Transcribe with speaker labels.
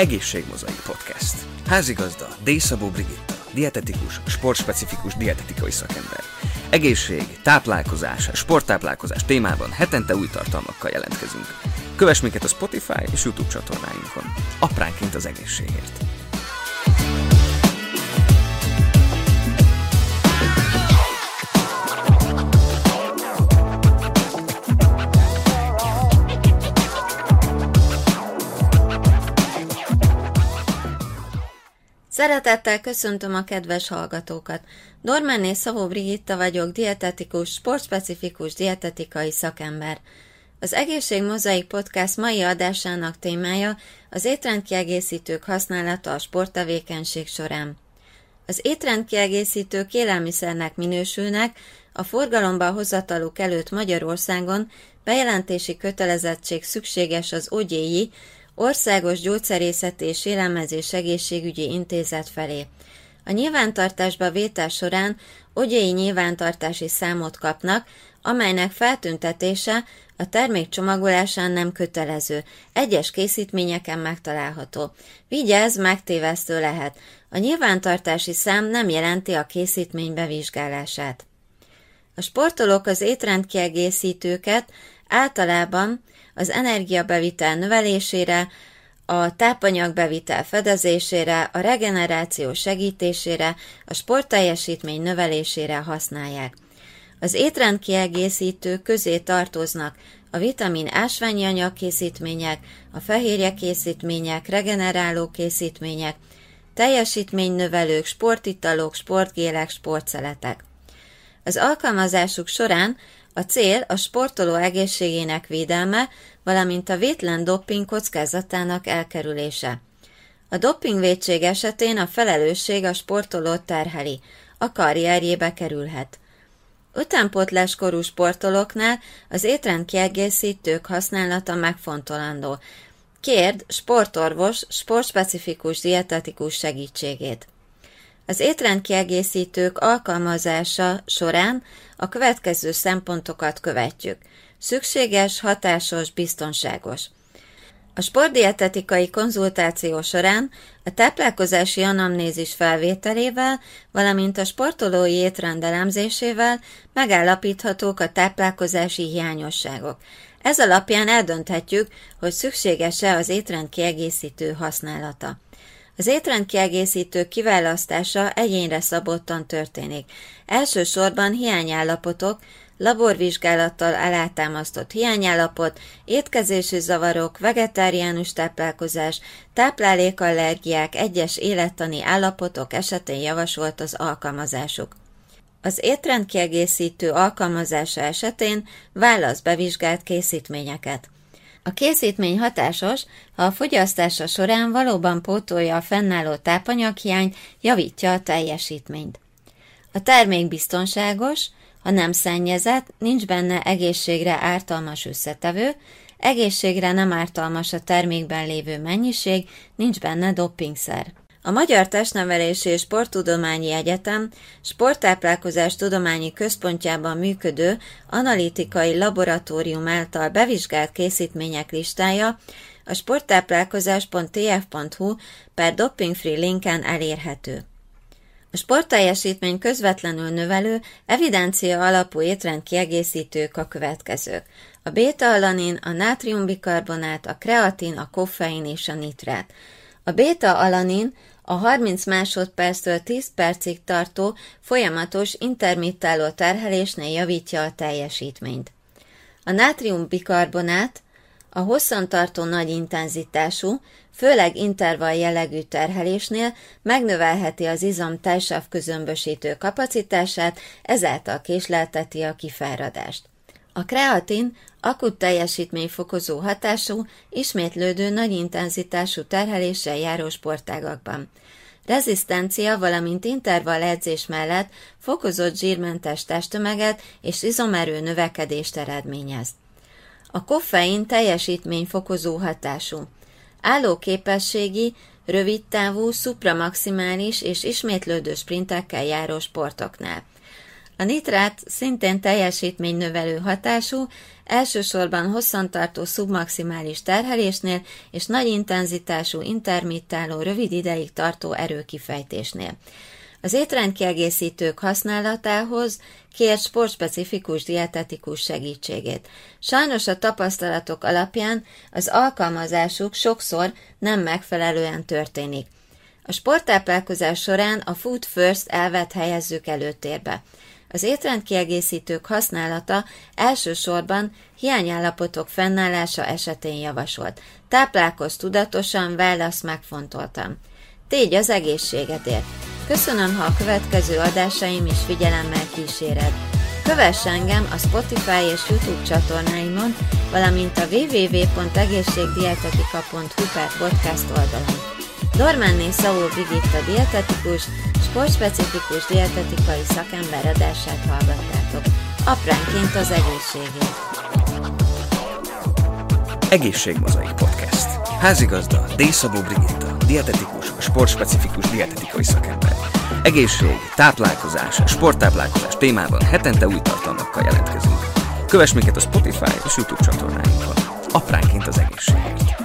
Speaker 1: Egészségmozaik Podcast. Házigazda Dészabó Brigitta, dietetikus, sportspecifikus dietetikai szakember. Egészség, táplálkozás, sporttáplálkozás témában hetente új tartalmakkal jelentkezünk. Kövess minket a Spotify és YouTube csatornáinkon. Apránként az egészségért.
Speaker 2: Szeretettel köszöntöm a kedves hallgatókat. Dormánné Szavó Brigitta vagyok, dietetikus, sportspecifikus dietetikai szakember. Az Egészség Mozaik Podcast mai adásának témája az étrendkiegészítők használata a sporttevékenység során. Az étrendkiegészítők élelmiszernek minősülnek, a forgalomba hozataluk előtt Magyarországon bejelentési kötelezettség szükséges az ogyéi, Országos Gyógyszerészeti és Élelmezés Egészségügyi Intézet felé. A nyilvántartásba vétel során ogyai nyilvántartási számot kapnak, amelynek feltüntetése a termék csomagolásán nem kötelező, egyes készítményeken megtalálható. Vigyázz, megtévesztő lehet. A nyilvántartási szám nem jelenti a készítmény bevizsgálását. A sportolók az étrendkiegészítőket általában az energiabevitel növelésére, a tápanyagbevitel fedezésére, a regeneráció segítésére, a sportteljesítmény növelésére használják. Az étrendkiegészítő közé tartoznak a vitamin ásványi anyag készítmények, a fehérje készítmények, regeneráló készítmények, teljesítménynövelők, sportitalok, sportgélek, sportszeletek. Az alkalmazásuk során a cél a sportoló egészségének védelme, valamint a vétlen dopping kockázatának elkerülése. A dopingvédség esetén a felelősség a sportolót terheli, a karrierjébe kerülhet. Utánpótláskorú sportolóknál az étrendkiegészítők használata megfontolandó. Kérd sportorvos sportspecifikus dietetikus segítségét. Az étrendkiegészítők alkalmazása során a következő szempontokat követjük. Szükséges, hatásos, biztonságos. A sportdietetikai konzultáció során a táplálkozási anamnézis felvételével, valamint a sportolói étrend elemzésével megállapíthatók a táplálkozási hiányosságok. Ez alapján eldönthetjük, hogy szükséges-e az étrend kiegészítő használata. Az étrendkiegészítő kiválasztása egyénre szabottan történik. Elsősorban hiányállapotok, laborvizsgálattal alátámasztott hiányállapot, étkezési zavarok, vegetáriánus táplálkozás, táplálékallergiák, egyes élettani állapotok esetén javasolt az alkalmazásuk. Az étrendkiegészítő alkalmazása esetén válasz bevizsgált készítményeket. A készítmény hatásos, ha a fogyasztása során valóban pótolja a fennálló tápanyaghiányt, javítja a teljesítményt. A termék biztonságos, ha nem szennyezett, nincs benne egészségre ártalmas összetevő, egészségre nem ártalmas a termékben lévő mennyiség, nincs benne doppingszer. A Magyar Testnevelési és Sporttudományi Egyetem Sporttáplálkozás Tudományi Központjában működő analitikai laboratórium által bevizsgált készítmények listája a sporttáplálkozás.tf.hu per dopingfree linken elérhető. A sportteljesítmény közvetlenül növelő, evidencia alapú étrend kiegészítők a következők. A béta-alanin, a nátriumbikarbonát, a kreatin, a koffein és a nitrát. A béta-alanin a 30 másodperctől 10 percig tartó folyamatos intermittáló terhelésnél javítja a teljesítményt. A nátriumbikarbonát a hosszantartó nagy intenzitású, főleg intervall jellegű terhelésnél megnövelheti az izom tejsav közömbösítő kapacitását, ezáltal késlelteti a kifáradást. A kreatin akut teljesítményfokozó hatású, ismétlődő nagy intenzitású terheléssel járó sportágakban. Rezisztencia, valamint intervall edzés mellett fokozott zsírmentes testtömeget és izomerő növekedést eredményez. A koffein teljesítményfokozó hatású. Állóképességi, rövidtávú, supramaximális és ismétlődő sprintekkel járó sportoknál. A nitrát szintén teljesítménynövelő hatású, elsősorban hosszantartó szubmaximális terhelésnél és nagy intenzitású intermittáló rövid ideig tartó erőkifejtésnél. Az étrendkiegészítők használatához kért sportspecifikus dietetikus segítségét. Sajnos a tapasztalatok alapján az alkalmazásuk sokszor nem megfelelően történik. A sporttáplálkozás során a Food First elvet helyezzük előtérbe. Az étrendkiegészítők használata elsősorban hiányállapotok fennállása esetén javasolt. Táplálkozz tudatosan, válasz megfontoltam. Tégy az egészségedért! Köszönöm, ha a következő adásaim is figyelemmel kíséred. Kövess engem a Spotify és YouTube csatornáimon, valamint a www.egészségdietetika.hu per podcast oldalon. Dormánné Szaó Brigitta dietetikus, sportspecifikus dietetikai szakember adását hallgattátok. Apránként az egészségért.
Speaker 1: Egészségmozaik Podcast. Házigazda D. Szabó Brigitta, dietetikus, sportspecifikus dietetikai szakember. Egészség, táplálkozás, sporttáplálkozás témában hetente új tartalmakkal jelentkezünk. Kövess minket a Spotify és YouTube csatornáinkon. Apránként az egészségért.